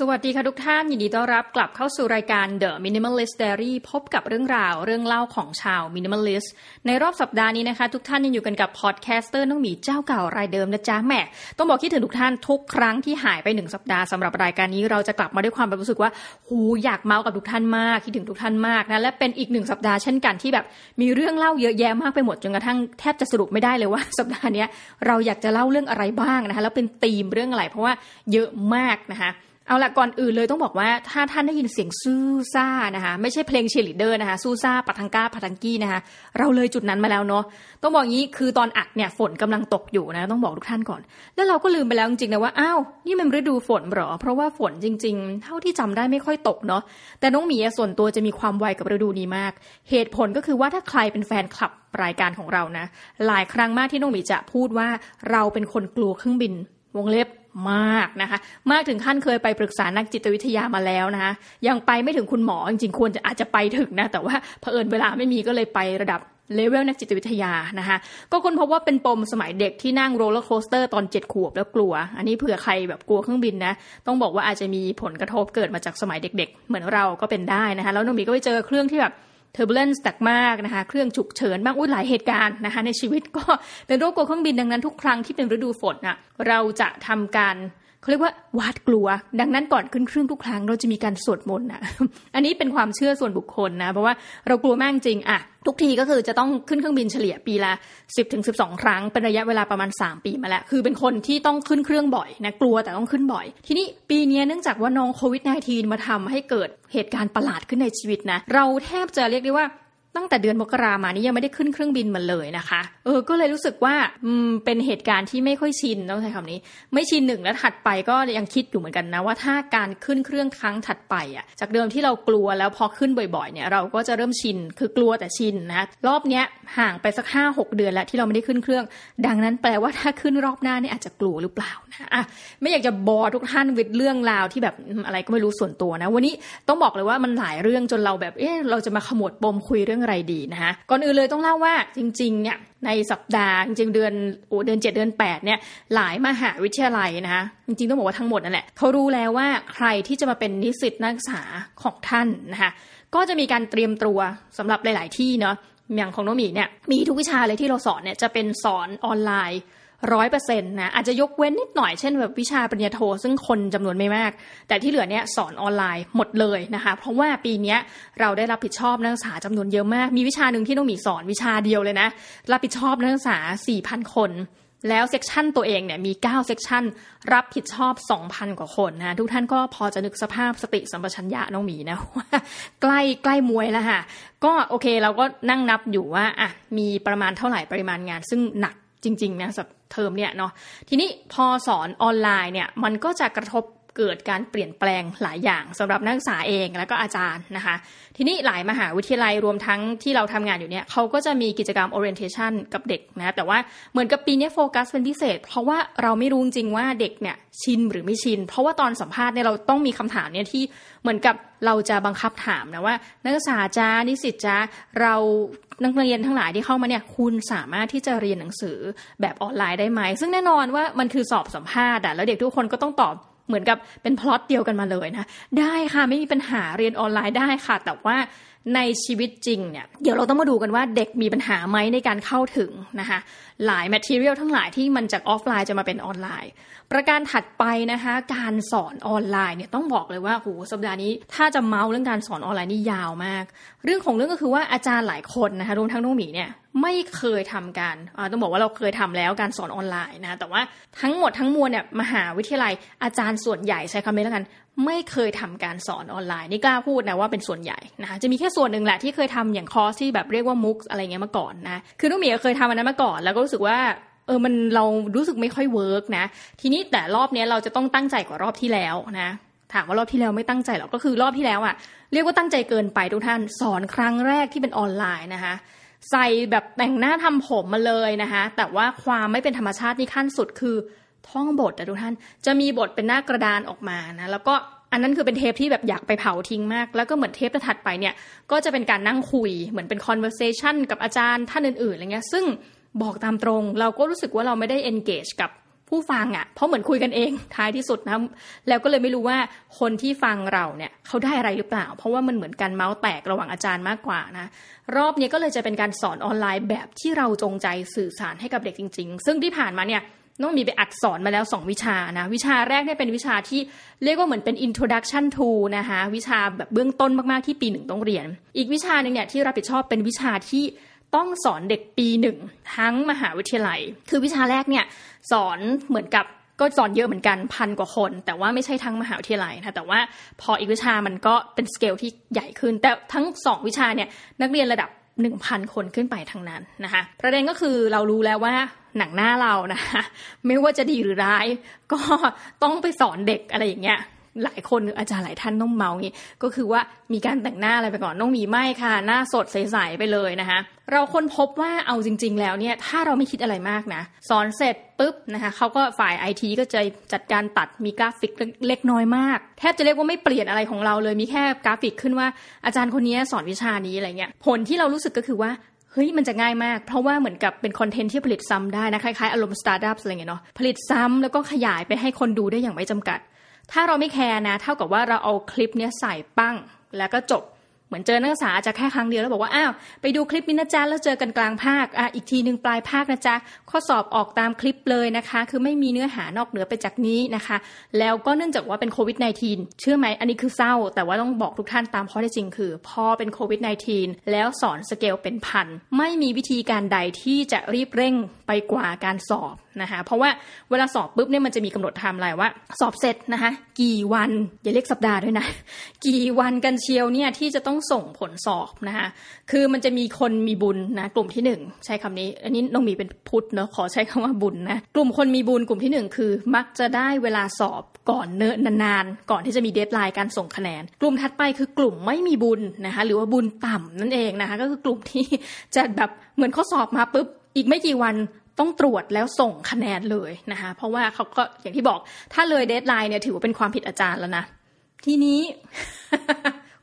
สวัสดีค่ะทุกท่าน ยินดีต้อนรับกลับเข้าสู่รายการ The Minimalist Diary พบกับเรื่องราวเรื่องเล่าของชาว Minimalist ในรอบสัปดาห์นี้นะคะ ทุกท่านยังอยู่กันกับ podcaster น้องหมีเจ้าเก่ารายเดิมนะจ๊ะแม่ต้องบอกคิดถึงทุกท่านทุกครั้งที่หายไปหนึ่งสัปดาห์สำหรับรายการนี้เราจะกลับมาด้วยความรู้สึกว่าหูยอยากเมาท์กับทุกท่านมากคิดถึงทุกท่านมากนะและเป็นอีกหนึ่งสัปดาห์เช่นกันที่แบบมีเรื่องเล่าเยอะแยะมากไปหมดจนกระทั่งแทบจะสรุปไม่ได้เลยว่า สัปดาห์นี้เราอยากจะเล่าเรื่องอะไรบ้างนะคะแล้วเป็นธีมเรื่องอะไรเพราะว่าเยอะมากนะคะ เอาละก่อนอื่นเลยต้องบอกว่าถ้าท่านได้ยินเสียงซูซ่านะคะไม่ใช่เพลงเชลีดเดอร์นะคะซูซ่าปัทังก้าปัทังกี้นะคะเราเลยจุดนั้นมาแล้วเนาะต้องบอกงี้คือตอนอัดเนี่ยฝนกำลังตกอยู่นะต้องบอกทุกท่านก่อน แล้วเราก็ลืมไปแล้วจริงๆนะว่าอ้าวนี่มันฤดูฝนหรอ เพราะว่าฝนจริง ๆ เท่าที่จำได้ไม่ค่อยตกเนาะแต่น้องหมีส่วนตัวจะมีความไวกับฤดูนี้มาก เหตุผลก็คือว่าถ้าใครเป็นแฟนคลับรายการของเรานะ หลายครั้งมากที่น้องหมีจะพูดว่าเราเป็นคนกลัวเครื่องบินวงเล็บ มากนะคะ มากถึงขั้นเคยไปปรึกษานักจิตวิทยามาแล้วนะคะ ยังไปไม่ถึงคุณหมอจริงๆควรจะอาจจะไปถึงนะ แต่ว่าเผอิญเวลาไม่มีก็เลยไประดับเลเวลนักจิตวิทยานะคะก็ค้นพบว่าเป็นปมสมัยเด็กที่นั่ง roller coaster ตอนเจ็ดขวบแล้วกลัว อันนี้เผื่อใครแบบกลัวเครื่องบินนะ ต้องบอกว่าอาจจะมีผลกระทบเกิดมาจากสมัยเด็ก ๆ เหมือนเราก็เป็นได้นะคะ แล้วน้องหมีก็ไปเจอเครื่องที่แบบ turbulence หนักมากนะคะ เครื่องฉุกเฉินบ้างอุ้ยหลายเหตุการณ์นะคะ ในชีวิตก็เป็นโรคกลัวเครื่องบินดังนั้นทุกครั้งที่เป็นฤดูฝนอะเราจะทำการ เขาเรียกว่าหวาดกลัว ดังนั้นก่อนขึ้นเครื่องทุกครั้งเราจะมีการสวดมนต์อะอันนี้เป็นความเชื่อส่วนบุคคลนะเพราะว่าเรากลัวมากจริงอะทุกทีก็คือจะต้องขึ้นเครื่องบินเฉลี่ยปีละ 10ถึง12 ครั้ง เป็นระยะเวลาประมาณ 3 ปีมาแล้ว คือเป็นคนที่ต้องขึ้นเครื่องบ่อยนะกลัวแต่ต้องขึ้นบ่อย ทีนี้ปีนี้เนื่องจากว่าน้องโควิด -19 มาทำให้เกิดเหตุการณ์ประหลาดขึ้นในชีวิตนะ เราแทบจะเรียกได้ว่า ตั้งแต่เดือนมกรามานี้ยังไม่ได้ขึ้นเครื่องบินมาเลยนะคะ เออ ก็เลยรู้สึกว่าอืมเป็นเหตุการณ์ที่ไม่ค่อยชินต้องใช้คำนี้ ไม่ชินหนึ่งแล้วถัดไปก็ยังคิดอยู่เหมือนกันนะว่าถ้าการขึ้นเครื่องครั้งถัดไปอะ จากเดิมที่เรากลัวแล้วพอขึ้นบ่อยๆ เนี่ยเราก็จะเริ่มชินคือกลัวแต่ชินนะรอบเนี้ยห่างไปสักห้าหกเดือนแล้วที่เราไม่ได้ขึ้นเครื่อง ดังนั้นแปลว่าถ้าขึ้นรอบหน้าเนี่ยอาจจะกลัวหรือเปล่านะอะไม่อยากจะบอทุกท่านวิดเรื่องราวที่แบบอะไรก็ไม่รู้ส่วนตัวนะ วันนี้ต้องบอกเลยว่ามันหลายเรื่องจนเราแบบเอ๊ะเราจะมาขมวดปมคุยเรื่องอะไรดีนะคะก่อนอื่นเลยต้องเล่าว่าจริงๆเนี่ยในสัปดาห์จริงๆเดือนโอ้เดือน 7 เดือน 8เนี่ยหลายมหาวิทยาลัยนะคะจริงๆต้องบอกว่าทั้งหมดนั่นแหละเขารู้แล้วว่าใครที่จะมาเป็นนิสิตนักศึกษาของท่านนะคะก็จะมีการเตรียมตัวสำหรับหลาย ๆ ที่เนาะอย่างของน้องมีเนี่ยมีทุกวิชาเลยที่เราสอนเนี่ยจะเป็นสอนออนไลน์ ร้อยเปอร์เซ็นต์นะอาจจะยกเว้นนิดหน่อยเช่นแบบวิชาปริญญาโท ซึ่งคนจำนวนไม่มาก แต่ที่เหลือเนี่ยสอนออนไลน์หมดเลยนะคะ เพราะว่าปีนี้เราได้รับผิดชอบนักศึกษาจำนวนเยอะมาก มีวิชาหนึ่งที่ต้องมีสอนวิชาเดียวเลยนะ รับผิดชอบนักศึกษาสี่พันคนแล้ว section ตัวเองเนี่ยมี 9 section รับผิดชอบ 2,000 กว่าคนนะทุกท่านก็พอจะนึกสภาพสติสัมปชัญญะน้องหมีนะว่าใกล้ใกล้ม้วยแล้วค่ะ ก็โอเคเราก็นั่งนับอยู่ว่าอะมีประมาณเท่าไหร่ปริมาณงานซึ่งหนัก จริงๆนะสำหรับเทอมเนี่ยเนาะทีนี้พอสอนออนไลน์เนี่ยมันก็จะกระทบ เกิดการเปลี่ยนแปลงหลายอย่างสำหรับนักศึกษาเองแล้วก็อาจารย์นะคะ ทีนี้หลายมหาวิทยาลัยรวมทั้งที่เราทำงานอยู่เนี่ยเขาก็จะมีกิจกรรม orientation กับเด็กนะแต่ว่าเหมือนกับปีนี้โฟกัสเป็นพิเศษ เพราะว่าเราไม่รู้จริงว่าเด็กเนี่ยชินหรือไม่ชิน เพราะว่าตอนสัมภาษณ์เนี่ยเราต้องมีคำถามเนี่ยที่เหมือนกับเราจะบังคับถามนะว่า นักศึกษาจ้านิสิตจ้าเรานักเรียนทั้งหลายที่เข้ามาเนี่ยคุณสามารถที่จะเรียนหนังสือแบบออนไลน์ได้ไหม ซึ่งแน่นอนว่ามันคือสอบสัมภาษณ์อะแล้วเด็กทุกคนก็ต้องตอบ เหมือนกับเป็นพล็อตเดียวกันมาเลยนะ ได้ค่ะไม่มีปัญหาเรียนออนไลน์ได้ค่ะ แต่ว่า ในชีวิตจริงเนี่ยเดี๋ยวเราต้องมาดูกันว่าเด็กมีปัญหาไหมในการเข้าถึงนะคะหลาย material ทั้งหลายที่มันจากออฟไลน์จะมาเป็นออนไลน์ ประการถัดไปนะคะการสอนออนไลน์เนี่ยต้องบอกเลยว่าโหสัปดาห์นี้ ถ้าจะเมาส์เรื่องการสอนออนไลน์นี่ยาวมาก เรื่องของเรื่องก็คือว่าอาจารย์หลายคนนะคะรวมทั้งน้องหมีเนี่ยไม่เคยทำการต้องบอกว่าเราเคยทำแล้วการสอนออนไลน์นะแต่ว่าทั้งหมดทั้งมวลเนี่ยมหาวิทยาลัยอาจารย์ส่วนใหญ่ใช้คำนี้แล้วกัน ไม่เคยทำการสอนออนไลน์นี่กล้าพูดนะว่าเป็นส่วนใหญ่นะคะจะมีแค่ส่วนหนึ่งแหละที่เคยทำอย่างคอร์สที่แบบเรียกว่า MOOC อะไรเงี้ยมาก่อนนะคือน้องหมีเคยทำอันนั้นมาก่อน แล้วก็รู้สึกว่าเออมันเรารู้สึกไม่ค่อย work นะ ทีนี้แต่รอบนี้เราจะต้องตั้งใจกว่ารอบที่แล้วนะถามว่ารอบที่แล้วไม่ตั้งใจหรอกก็คือรอบที่แล้วอะเรียกว่าตั้งใจเกินไปทุกท่านสอนครั้งแรกที่เป็นออนไลน์นะคะใส่แบบแต่งหน้าทำผมมาเลยนะคะแต่ว่าความไม่เป็นธรรมชาตินี่ขั้นสุดคือ ท่องบทแต่ทุกท่านจะมีบทเป็นหน้ากระดานออกมานะแล้วก็อันนั้นคือเป็นเทปที่แบบอยากไปเผาทิ้งมาก แล้วก็เหมือนเทปถัดไปเนี่ย ก็จะเป็นการนั่งคุยเหมือนเป็น conversation กับอาจารย์ท่านอื่นๆอะไรเงี้ยซึ่งบอกตามตรง เราก็รู้สึกว่าเราไม่ได้ engage กับผู้ฟังอะ่ะ เพราะเหมือนคุยกันเองท้ายที่สุดนะ แล้วก็เลยไม่รู้ว่าคนที่ฟังเราเนี่ยเขาได้อะไรหรือเปล่า เพราะว่ามันเหมือนกันเมาส์แตกระหว่างอาจารย์มากกว่านะ รอบนี้ก็เลยจะเป็นการสอนออนไลน์แบบที่เราจงใจสื่อสารให้กับเด็กจริง ๆ ซึ่งที่ผ่านมาเนี่ย น้องมีไปอัดสอนมาแล้ว 2 วิชานะ วิชาแรกเนี่ยเป็นวิชาที่เรียกว่าเหมือนเป็น introduction to นะคะวิชาแบบเบื้องต้นมาก ๆ ที่ปีหนึ่งต้องเรียน อีกวิชาหนึ่งเนี่ยที่รับผิดชอบเป็นวิชาที่ต้องสอนเด็กปีหนึ่งทั้งมหาวิทยาลัย คือวิชาแรกเนี่ยสอนเหมือนกับก็สอนเยอะเหมือนกันพันกว่าคน แต่ว่าไม่ใช่ทั้งมหาวิทยาลัยนะแต่ว่าพออีกวิชามันก็เป็นสเกลที่ใหญ่ขึ้น แต่ทั้งสองวิชาเนี่ยนักเรียนระดับ 1,000 คนขึ้นไปทั้งนั้นนะคะประเด็นก็คือเรารู้แล้วว่าหนังหน้าเรานะคะไม่ว่าจะดีหรือร้าย ก็ต้องไปสอนเด็กอะไรอย่างเงี้ย หลายคนอาจารย์หลายท่านต้องเมางี้ก็คือว่ามีการแต่งหน้าอะไรไปก่อนต้องมีไม่ค่ะ หน้าสดใสๆไปเลยนะคะเราค้นพบว่าเอาจริง ๆ แล้วเนี่ยถ้าเราไม่คิดอะไรมากนะสอนเสร็จปุ๊บนะคะเขาก็ฝ่ายไอทีก็จะจัดการตัดมีกราฟิกเล็กน้อยมากแทบจะเรียกว่าไม่เปลี่ยนอะไรของเราเลยมีแค่กราฟิกขึ้นว่าอาจารย์คนนี้สอนวิชานี้อะไรเงี้ยผลที่เรารู้สึกก็คือว่าเฮ้ยมันจะง่ายมาก เพราะว่าเหมือนกับเป็นคอนเทนต์ที่ผลิตซ้ำได้นะคล้ายๆอารมณ์สตาร์ทอัพอะไรเงี้ยเนาะผลิตซ้ำแล้วก็ขยายไปให้คนดูได้อย่างไม่จำกัด ถ้าเราไม่ care นะ เท่ากับว่าเราเอาคลิปเนี้ยใส่ปั้งแล้วก็จบเหมือนเจอนักศึกษาจะแค่ครั้งเดียวแล้วบอกว่าอ้าวไปดูคลิปนี้นะจ๊ะแล้วเจอกันกลางภาคอะอีกทีหนึ่งปลายภาคนะจ๊ะข้อสอบออกตามคลิปเลยนะคะ คือไม่มีเนื้อหานอกเหนือไปจากนี้นะคะ แล้วก็เนื่องจากว่าเป็นโควิด -19 เชื่อไหมอันนี้คือเศร้า แต่ว่าต้องบอกทุกท่านตามข้อเท็จจริงคือ พอเป็นโควิด -19 แล้วสอนสเกลเป็นพัน ไม่มีวิธีการใดที่จะรีบเร่งไปกว่าการสอบ นะคะเพราะว่าเวลาสอบปุ๊บเนี่ยมันจะมีกำหนดไทม์ไลน์ว่า สอบเสร็จนะคะกี่วันอย่าเรียกสัปดาห์ด้วยนะ กี่วันกันเชียวเนี่ยที่จะต้องส่งผลสอบนะคะคือมันจะมีคนมีบุญนะกลุ่มที่หนึ่งใช้คำนี้ อันนี้น้องมีเป็นพุทธเนาะขอใช้คำว่าบุญนะกลุ่มคนมีบุญกลุ่มที่หนึ่งคือ มักจะได้เวลาสอบก่อนเนิ่นนานๆ ก่อนที่จะมีเดทไลน์การส่งคะแนน กลุ่มถัดไปคือกลุ่มไม่มีบุญนะคะหรือว่าบุญต่ำนั่นเองนะคะก็คือกลุ่มที่จะแบบเหมือนข้อสอบมาปุ๊บอีกไม่กี่วัน ต้องตรวจแล้วส่งคะแนนเลยนะคะเพราะว่าเขาก็อย่างที่บอกถ้าเลยเดทไลน์เนี่ยถือว่าเป็นความผิดอาจารย์แล้วนะ ทีนี้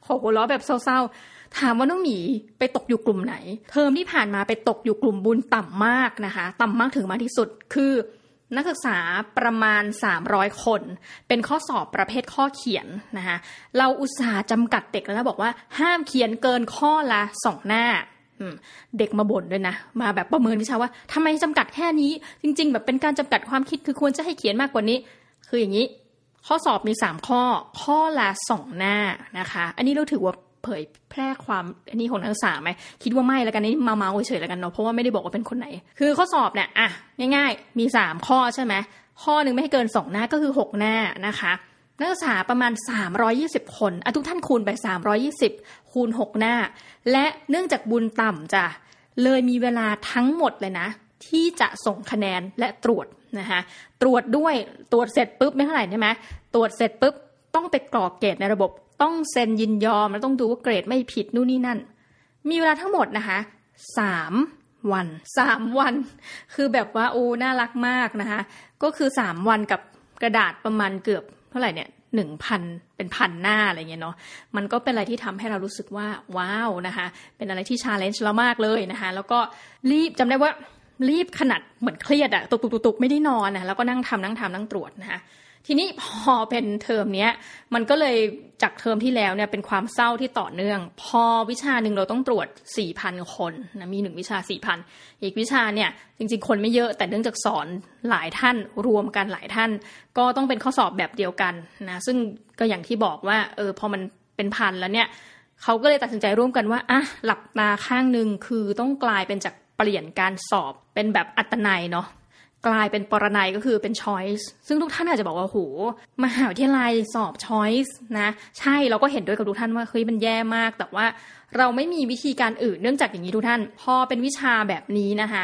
ขอหัวเราะแบบเศร้าๆ ถามว่าน้องหมีไปตกอยู่กลุ่มไหน เทอมที่ผ่านมาไปตกอยู่กลุ่มบุญต่ำมากนะคะ ต่ำมากถึงมากที่สุดคือนักศึกษาประมาณ 300 คน เป็นข้อสอบประเภทข้อเขียนนะคะเราอุตส่าห์จำกัดเด็กแล้วบอกว่าห้ามเขียนเกินข้อละสองหน้า เด็กมาบ่นด้วยนะ มาแบบประเมินวิชาว่าทำไมจำกัดแค่นี้ จริง ๆ แบบเป็นการจำกัดความคิดคือควรจะให้เขียนมากกว่านี้ คืออย่างนี้ ข้อสอบมีสามข้อ ข้อละสองหน้านะคะ อันนี้เราถือว่าเผยแพร่ความอันนี้ของนักศึกษาไหมคิดว่าไม่แล้วกันนี่มาเมาเฉยๆแล้วกันเนาะเพราะว่าไม่ได้บอกว่าเป็นคนไหน คือข้อสอบเนี่ยอะง่าย ๆ มีสามข้อใช่ไหมข้อหนึ่งไม่ให้เกินสองหน้าก็คือหกหน้านะคะ นักศึกษาประมาณ 320 คนอทุกท่านคูณไป 320 คูณ 6 หน้า และเนื่องจากบุญต่ำจ้ะเลยมีเวลาทั้งหมดเลยนะ ที่จะส่งคะแนนและตรวจนะคะตรวจด้วยตรวจเสร็จปุ๊บไม่เท่าไหร่ใช่ไหมตรวจเสร็จปุ๊บต้องไปกรอกเกรดในระบบ ต้องเซ็นยินยอม แล้วต้องดูว่าเกรดไม่ผิดนู่นนี่นั่น มีเวลาทั้งหมดนะคะสามวันสามวัน คือแบบว่าโอ้น่ารักมากนะคะ ก็คือสามวันกับกระดาษประมาณเกือบ เท่าไหร่เนี่ยหนึ่งพันเป็นพันหน้าอะไรเงี้ยเนาะมันก็เป็นอะไรที่ทำให้เรารู้สึกว่าว้าวนะคะเป็นอะไรที่ challenge เรามากเลยนะคะแล้วก็รีบจำได้ว่ารีบขนาดเหมือนเครียดอะตุกตุกตุกไม่ได้นอนนะแล้วก็นั่งทำนั่งทำนั่งตรวจนะคะ ทีนี้พอเป็นเทอมเนี้ยมันก็เลยจากเทอมที่แล้วเนี่ยเป็นความเศร้าที่ต่อเนื่อง พอวิชาหนึ่งเราต้องตรวจสี่พันคนนะมีหนึ่งวิชาสี่พันอีกวิชาเนี่ยจริงๆ คนไม่เยอะแต่เนื่องจากสอนหลายท่านรวมกันหลายท่าน ก็ต้องเป็นข้อสอบแบบเดียวกันนะซึ่งก็อย่างที่บอกว่าเออพอมันเป็นพันแล้วเนี่ยเขาก็เลยตัดสินใจร่วมกันว่าอะหลับตาข้างหนึ่งคือต้องกลายเป็นจากเปลี่ยนการสอบเป็นแบบอัตนัยเนาะ กลายเป็นปรนัยก็คือเป็น choice ซึ่งทุกท่านอาจจะบอกว่าโหมหาวิทยาลัยสอบ choice นะ ใช่เราก็เห็นด้วยกับทุกท่านว่าเฮ้ยมันแย่มาก แต่ว่าเราไม่มีวิธีการอื่นเนื่องจากอย่างนี้ทุกท่าน พอเป็นวิชาแบบนี้นะคะ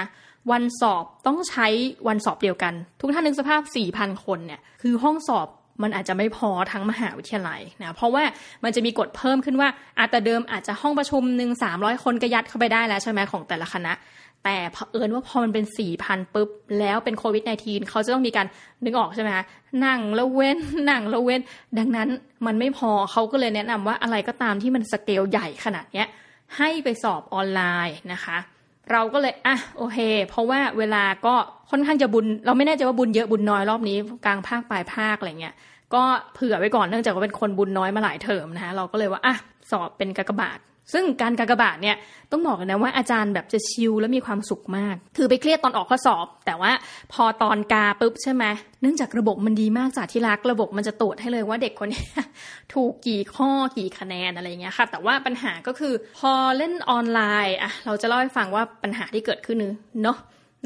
วันสอบต้องใช้วันสอบเดียวกัน ทุกท่านนึกสภาพ 4,000 คนเนี่ยคือห้องสอบมันอาจจะไม่พอทั้งมหาวิทยาลัยนะเพราะว่ามันจะมีกฎเพิ่มขึ้นว่าอาจจะเดิมอาจจะห้องประชุมหนึ่งสามร้อยคนก็ยัดเข้าไปได้แล้วใช่ไหมของแต่ละคณะ แต่เผอิญว่าพอมันเป็นสี่พันปุ๊บ แล้วเป็นโควิด -19 เขาจะต้องมีการนึกออกใช่ไหมคะนั่งแล้วเว้นนั่งแล้วเว้น ดังนั้นมันไม่พอเขาก็เลยแนะนำว่าอะไรก็ตามที่มันสเกลใหญ่ขนาดเนี้ยให้ไปสอบออนไลน์นะคะ เราก็เลยอะโอเค เพราะว่าเวลาก็ค่อนข้างจะบุญ เราไม่แน่ใจว่าบุญเยอะบุญน้อยรอบนี้ กลางภาคปลายภาคอะไรเงี้ยก็เผื่อไว้ก่อนเนื่องจากว่าเป็นคนบุญน้อยมาหลายเทอมนะคะเราก็เลยว่าอะสอบเป็นกากบาท ซึ่งการกากบาทเนี่ยต้องบอกนะว่าอาจารย์แบบจะชิลและมีความสุขมาก คือไปเครียดตอนออกข้อสอบ แต่ว่าพอตอนกาปุ๊บใช่ไหมเนื่องจากระบบมันดีมากจากที่รักระบบมันจะตรวจให้เลยว่าเด็กคนนี้ถูกกี่ข้อกี่คะแนนอะไรเงี้ยค่ะ แต่ว่าปัญหาก็คือพอเล่นออนไลน์อะเราจะเล่าให้ฟังว่าปัญหาที่เกิดขึ้นเนาะ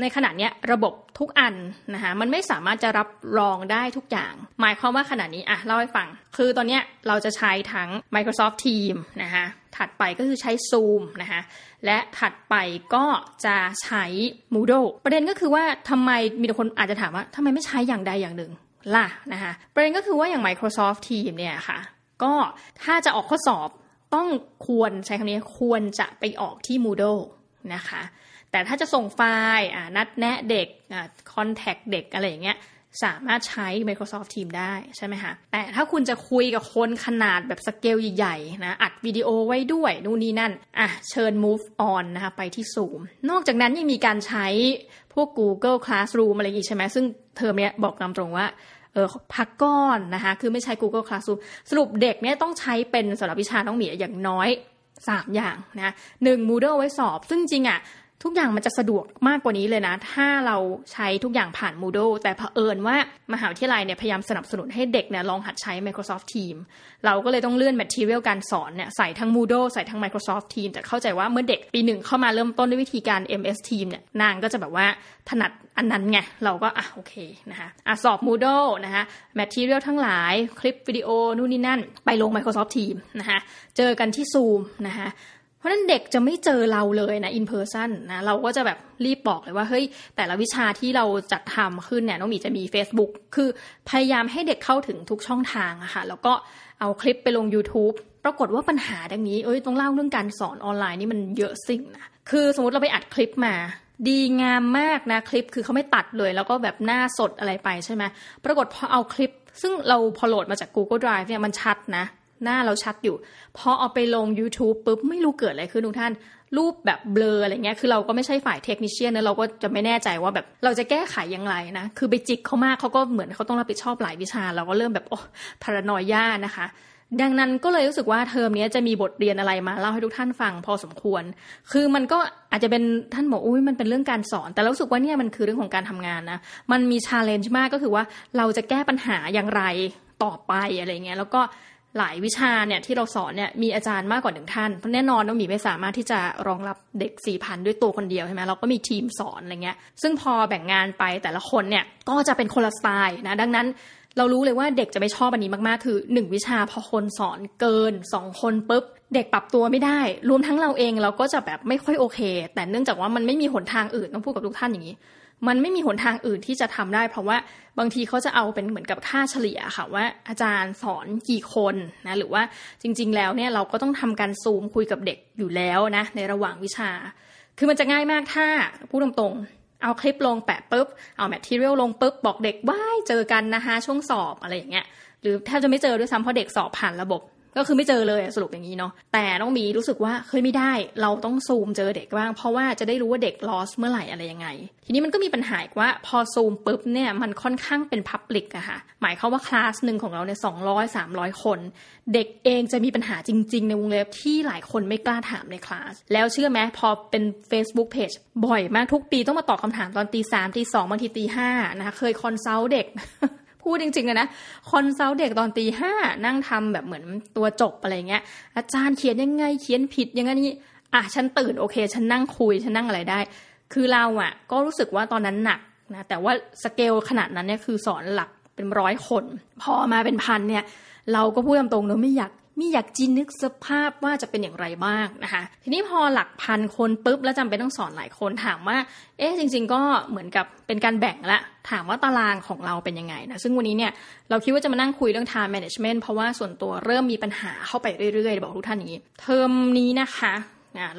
ในขณะนี้ระบบทุกอันนะคะมันไม่สามารถจะรับรองได้ทุกอย่าง หมายความว่าขณะนี้อะเล่าให้ฟัง คือตอนนี้เราจะใช้ทั้ง Microsoft Teams นะคะถัดไปก็คือใช้ Zoom นะคะและถัดไปก็จะใช้ Moodle ประเด็นก็คือว่าทำไมมีคนอาจจะถามว่าทำไมไม่ใช้อย่างใดอย่างหนึ่งล่ะนะคะประเด็นก็คือว่าอย่าง Microsoft Teams เนี่ยค่ะ ก็ถ้าจะออกข้อสอบต้องควรใช้คำนี้ควรจะไปออกที่ Moodle นะคะ แต่ถ้าจะส่งไฟล์นัดแนะเด็กคอนแทคเด็กอะไรอย่างเงี้ยสามารถใช้ Microsoft Teams ได้ใช่ไหมคะ แต่ถ้าคุณจะคุยกับคนขนาดแบบสเกลใหญ่ๆนะ อัดวิดีโอไว้ด้วย นู่นนี่นั่น อะ เชิญ move on นะคะ ไปที่ Zoom นอกจากนั้นยังมีการใช้พวก Google Classroom อะไรอีกใช่ไหม ซึ่งเทอมเนี้ยบอกตามตรงว่า เออพักก้อนนะคะ คือไม่ใช้ Google Classroom สรุปเด็กเนี่ยต้องใช้เป็นสำหรับวิชาน้องหมีอย่างน้อย 3 อย่างนะหนึ่ง Moodle ไว้สอบ ซึ่งจริงอะ่ะ ทุกอย่างมันจะสะดวกมากกว่านี้เลยนะ ถ้าเราใช้ทุกอย่างผ่าน Moodle แต่เผอิญว่ามหาวิทยาลัยเนี่ยพยายามสนับสนุนให้เด็กเนี่ยลองหัดใช้ Microsoft Teams เราก็เลยต้องเลื่อน material การสอนเนี่ยใส่ทั้ง Moodle ใส่ทั้ง Microsoft Teams แต่เข้าใจว่าเมื่อเด็กปีหนึ่งเข้ามาเริ่มต้นด้วยวิธีการ MS Teams เนี่ยนางก็จะแบบว่าถนัดอันนั้นไง เราก็อะโอเคนะคะอะสอบ Moodle นะคะ material ทั้งหลายคลิปวิดีโอนู่นนี่นั่น ไปลง Microsoft Teams นะคะเจอกันที่ Zoom นะคะ ราะนั้นเด็กจะไม่เจอเราเลยนะ in person นะ เราก็จะแบบรีบบอกเลยว่า เฮ้ย แต่ละวิชาที่เราจัดทำขึ้นเนี่ยน้องหมีจะมี Facebook คือพยายามให้เด็กเข้าถึงทุกช่องทางอะค่ะ แล้วก็เอาคลิปไปลง YouTube ปรากฏว่าปัญหาดังนี้ เอ้ย ต้องเล่าเรื่องการสอนออนไลน์นี่มันเยอะสิ่งนะ คือสมมติเราไปอัดคลิปมา ดีงามมากนะคลิป คือเขาไม่ตัดเลย แล้วก็แบบหน้าสดอะไรไปใช่ไหมปรากฏพอเอาคลิป ซึ่งเราพอโหลดมาจาก Google Drive เนี่ยมันชัดนะ หน้าเราชัดอยู่ พอเอาไปลง YouTube ปุ๊บไม่รู้เกิดอะไรขึ้นทุกท่าน รูปแบบเบลออะไรเงี้ย คือเราก็ไม่ใช่ฝ่ายเทคนิชเชียนนะเราก็จะไม่แน่ใจว่าแบบเราจะแก้ไขยังไงนะ คือไปจิกเขามากเขาก็เหมือนเขาต้องรับผิดชอบหลายวิชา เราก็เริ่มแบบโอ้พารานอย่านะคะดังนั้นก็เลยรู้สึกว่าเทอมนี้จะมีบทเรียนอะไรมาเล่าให้ทุกท่านฟังพอสมควร คือมันก็อาจจะเป็นท่านบอกอุ้ยมันเป็นเรื่องการสอน แต่รู้สึกว่าเนี่ยมันคือเรื่องของการทำงานนะ มันมี challenge มากก็คือว่าเราจะแก้ปัญหาอย่างไรต่อไปอะไรเงี้ย แล้วก็ หลายวิชาเนี่ยที่เราสอนเนี่ยมีอาจารย์มากกว่าหนึ่งท่านเพราะแน่นอนน้องหมีไม่สามารถที่จะรองรับเด็กสี่พันด้วยตัวคนเดียวใช่ไหมเราก็มีทีมสอนอะไรเงี้ย ซึ่งพอแบ่งงานไปแต่ละคนเนี่ยก็จะเป็นคนละสไตล์นะดังนั้นเรารู้เลยว่าเด็กจะไม่ชอบอันนี้มากๆ คือหนึ่งวิชาพอคนสอนเกินสองคนปุ๊บ เด็กปรับตัวไม่ได้ รวมทั้งเราเองเราก็จะแบบไม่ค่อยโอเค แต่เนื่องจากว่ามันไม่มีหนทางอื่นต้องพูดกับทุกท่านอย่างนี้ มันไม่มีหนทางอื่นที่จะทำได้ เพราะว่าบางทีเขาจะเอาเป็นเหมือนกับค่าเฉลี่ยค่ะว่าอาจารย์สอนกี่คนนะหรือว่าจริง ๆ แล้วเนี่ยเราก็ต้องทำการซูมคุยกับเด็กอยู่แล้วนะในระหว่างวิชา คือมันจะง่ายมากถ้าพูดตรงๆเอาคลิปลงแปะปุ๊บเอา material ลงปุ๊บบอกเด็กว่ายเจอกันนะคะช่วงสอบอะไรอย่างเงี้ยหรือแทบจะไม่เจอด้วยซ้ำเพราะเด็กสอบผ่านระบบ ก็คือไม่เจอเลยสรุปอย่างนี้เนาะแต่น้องมีรู้สึกว่าเคยไม่ได้ เราต้องซูมเจอเด็กบ้าง เพราะว่าจะได้รู้ว่าเด็กลอสเมื่อไหร่อะไรยังไง ทีนี้มันก็มีปัญหาว่าพอซูมปุ๊บเนี่ยมันค่อนข้างเป็นพับลิกอะค่ะหมายความว่าคลาสหนึ่งของเราเนี่ยสองร้อยสามร้อยคน เด็กเองจะมีปัญหาจริง ๆ ในวงเล็บที่หลายคนไม่กล้าถามในคลาสแล้วเชื่อไหมพอเป็น Facebook Page บ่อยมากทุกปีต้องมาตอบคาถามตอนตีสามตีสองบางทีตีห้านะคะเคย consult เด็ก พูดจริงๆเลยนะ consult เด็กตอนตีห้านั่งทำแบบเหมือนตัวจบอะไรเงี้ย อาจารย์เขียนยังไงเขียนผิดยังไงนี่อะฉันตื่นโอเค ฉันนั่งคุยฉันนั่งอะไรได้ คือเราอะ ก็รู้สึกว่าตอนนั้นหนักนะแต่ว่าสเกลขนาดนั้นเนี่ยคือสอนหลักเป็นร้อยคน พอมาเป็นพันเนี่ย เราก็พูดตรงๆเนาะไม่อยาก ไม่อยากจินนึกสภาพว่าจะเป็นอย่างไรบ้างนะคะ ทีนี้พอหลักพันคนปุ๊บแล้วจำเป็นต้องสอนหลายคนถามว่า เอ๊ะจริง ๆ ก็เหมือนกับเป็นการแบ่งละ ถามว่าตารางของเราเป็นยังไงนะ ซึ่งวันนี้เนี่ยเราคิดว่าจะมานั่งคุยเรื่อง time management เพราะว่าส่วนตัวเริ่มมีปัญหาเข้าไปเรื่อยๆ บอกทุกท่านอย่างนี้ เทอมนี้นะคะ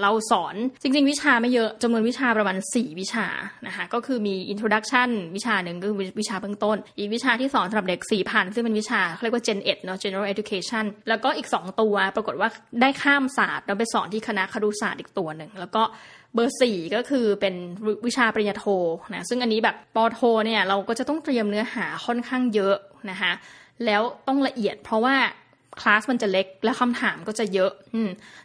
เราสอนจริง ๆ วิชาไม่เยอะจำนวนวิชาประมาณ 4 วิชานะคะก็คือมี introduction วิชาหนึ่งก็คือวิชาเบื้องต้น อีกวิชาที่สอนสำหรับเด็ก 4,000 ซึ่งเป็นวิชาเขาเรียกว่า Gen 1เนาะ General Education แล้วก็อีก 2 ตัวปรากฏว่าได้ข้ามศาสตร์เราไปสอนที่คณะครุศาสตร์อีกตัวหนึ่งแล้วก็เบอร์สี่ก็คือเป็นวิชาปริญญาโทนะซึ่งอันนี้แบบปอโทเนี่ยเราก็จะต้องเตรียมเนื้อหาค่อนข้างเยอะนะคะแล้วต้องละเอียดเพราะว่าคลาสมันจะเล็กและคำถามก็จะเยอะ อื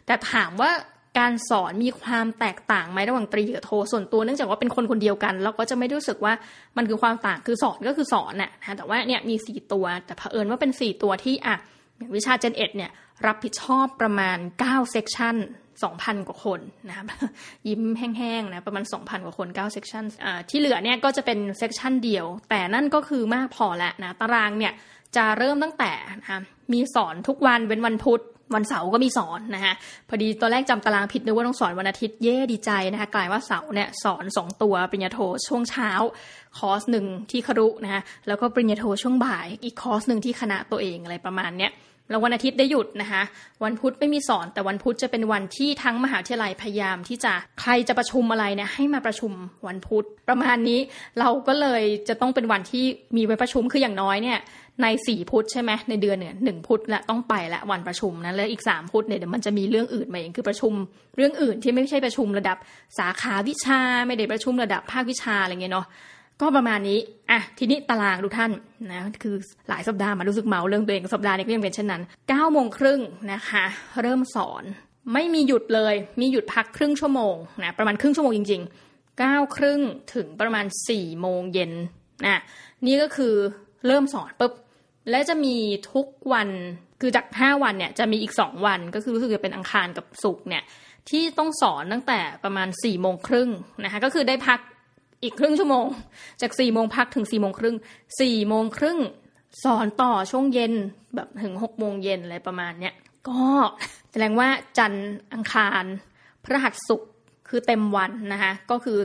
แต่ถามว่า การสอนมีความแตกต่างไหมระหว่างตรีกับโท ส่วนตัวเนื่องจากว่าเป็นคนคนเดียวกัน เราก็จะไม่รู้สึกว่ามันคือความต่างคือสอนก็คือสอนน่ะนะแต่ว่าเนี่ยมีสี่ตัว แต่เผอิญว่าเป็นสี่ตัวที่อะอย่างวิชาเจนเอ็ดเนี่ยรับผิดชอบประมาณ9 section 2,000 กว่าคนนะครับยิ้มแห้งๆนะประมาณ 2,000 กว่าคน9 section ที่เหลือเนี่ยก็จะเป็น section เดียว แต่นั่นก็คือมากพอแล้วนะตารางเนี่ยจะเริ่มตั้งแต่นะมีสอนทุกวันเว้นวันพุธ วันเสาร์ก็มีสอนนะคะพอดีตอนแรกจำตารางผิดนึกว่าต้องสอนวันอาทิตย์เย่ดีใจนะคะกลายเป็นว่าเสาร์เนี่ยสอนสองตัวปริญญาโทช่วงเช้า คอร์สหนึ่งที่ครุนะคะแล้วก็ปริญญาโทช่วงบ่ายอีกคอร์สหนึ่งที่คณะตัวเองอะไรประมาณเนี้ยแล้ววันอาทิตย์ได้หยุดนะคะ วันพุธไม่มีสอน แต่วันพุธจะเป็นวันที่ทั้งมหาวิทยาลัยพยายามที่จะใครจะประชุมอะไรเนี่ยให้มาประชุมวันพุธประมาณนี้เราก็เลยจะต้องเป็นวันที่มีไว้ประชุมคืออย่างน้อยเนี่ย ในสี่พุธใช่ไหมในเดือนเนี่ยหนึ่งพุธและต้องไปละวันประชุมนะแล้วอีกสามพุธเนี่ยเดี๋ยวมันจะมีเรื่องอื่นมาเองคือประชุมเรื่องอื่นที่ไม่ใช่ประชุมระดับสาขาวิชาไม่ได้ประชุมระดับภาควิชาอะไรเงี้ยเนาะก็ประมาณนี้อะทีนี้ตารางทุกท่านนะคือหลายสัปดาห์มารู้สึกเมาเรื่องตัวเองสัปดาห์นี้ก็ยังเป็นเช่นนั้น9โมงครึ่งนะคะเริ่มสอนไม่มีหยุดเลยมีหยุดพักครึ่งชั่วโมงนะประมาณครึ่งชั่วโมงจริงๆ9ครึ่งถึงประมาณ4โมงเย็นนะนี่ก็คือเริ่มสอนปุ๊บ และจะมีทุกวันคือจาก5วันเนี่ยจะมีอีก2วันก็คือรู้สึกจะเป็นอังคารกับศุกร์เนี่ยที่ต้องสอนตั้งแต่ประมาณ4โมงครึ่งนะคะก็คือได้พักอีกครึ่งชั่วโมง จากสี่โมงพักถึงสี่โมงครึ่งสี่โมงครึ่งสอนต่อช่วงเย็นแบบถึงหกโมงเย็นอะไรประมาณเนี้ยก็แสดงว่าจันทร์อังคาร พระหัสศุกร์คือเต็มวันนะคะก็คือ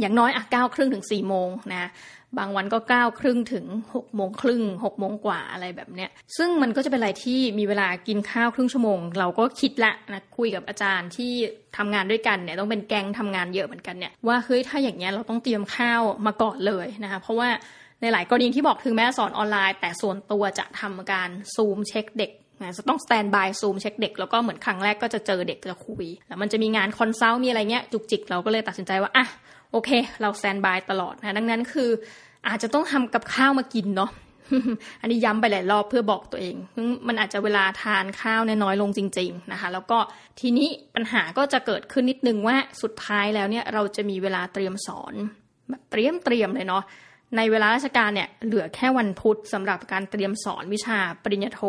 อย่างน้อยอะเก้าครึ่งถึงสี่โมงนะ บางวันก็เก้าครึ่งถึงหกโมงครึ่งหกโมงกว่าอะไรแบบเนี้ย ซึ่งมันก็จะเป็นอะไรที่มีเวลากินข้าวครึ่งชั่วโมง เราก็คิดละนะคุยกับอาจารย์ที่ทำงานด้วยกันเนี่ยต้องเป็นแก๊งทำงานเยอะเหมือนกันเนี่ยว่าเฮ้ยถ้าอย่างเงี้ยเราต้องเตรียมข้าวมาก่อนเลยนะคะเพราะว่าในหลายกรณีที่บอกถึงแม้สอนออนไลน์ แต่ส่วนตัวจะทำการซูมเช็คเด็กจะต้อง standby Zoom เช็คเด็กแล้วก็เหมือนครั้งแรกก็จะเจอเด็กจะคุย แล้วมันจะมีงาน consult มีอะไรเงี้ยจุกจิกเราก็เลยตัดสินใจว่าอะ โอเค เรา standby ตลอดนะดังนั้นคืออาจจะต้องทำกับข้าวมากินเนาะอันนี้ย้ำไปหลายรอบเพื่อบอกตัวเอง มันอาจจะเวลาทานข้าวน้อยลงจริง ๆนะคะ แล้วก็ทีนี้ปัญหาก็จะเกิดขึ้นนิดนึงว่าสุดท้ายแล้วเนี่ยเราจะมีเวลาเตรียมสอนแบบเตรียมเตรียมเลยเนาะในเวลาราชการเนี่ยเหลือแค่วันพุธสำหรับการเตรียมสอนวิชาปริญญาโท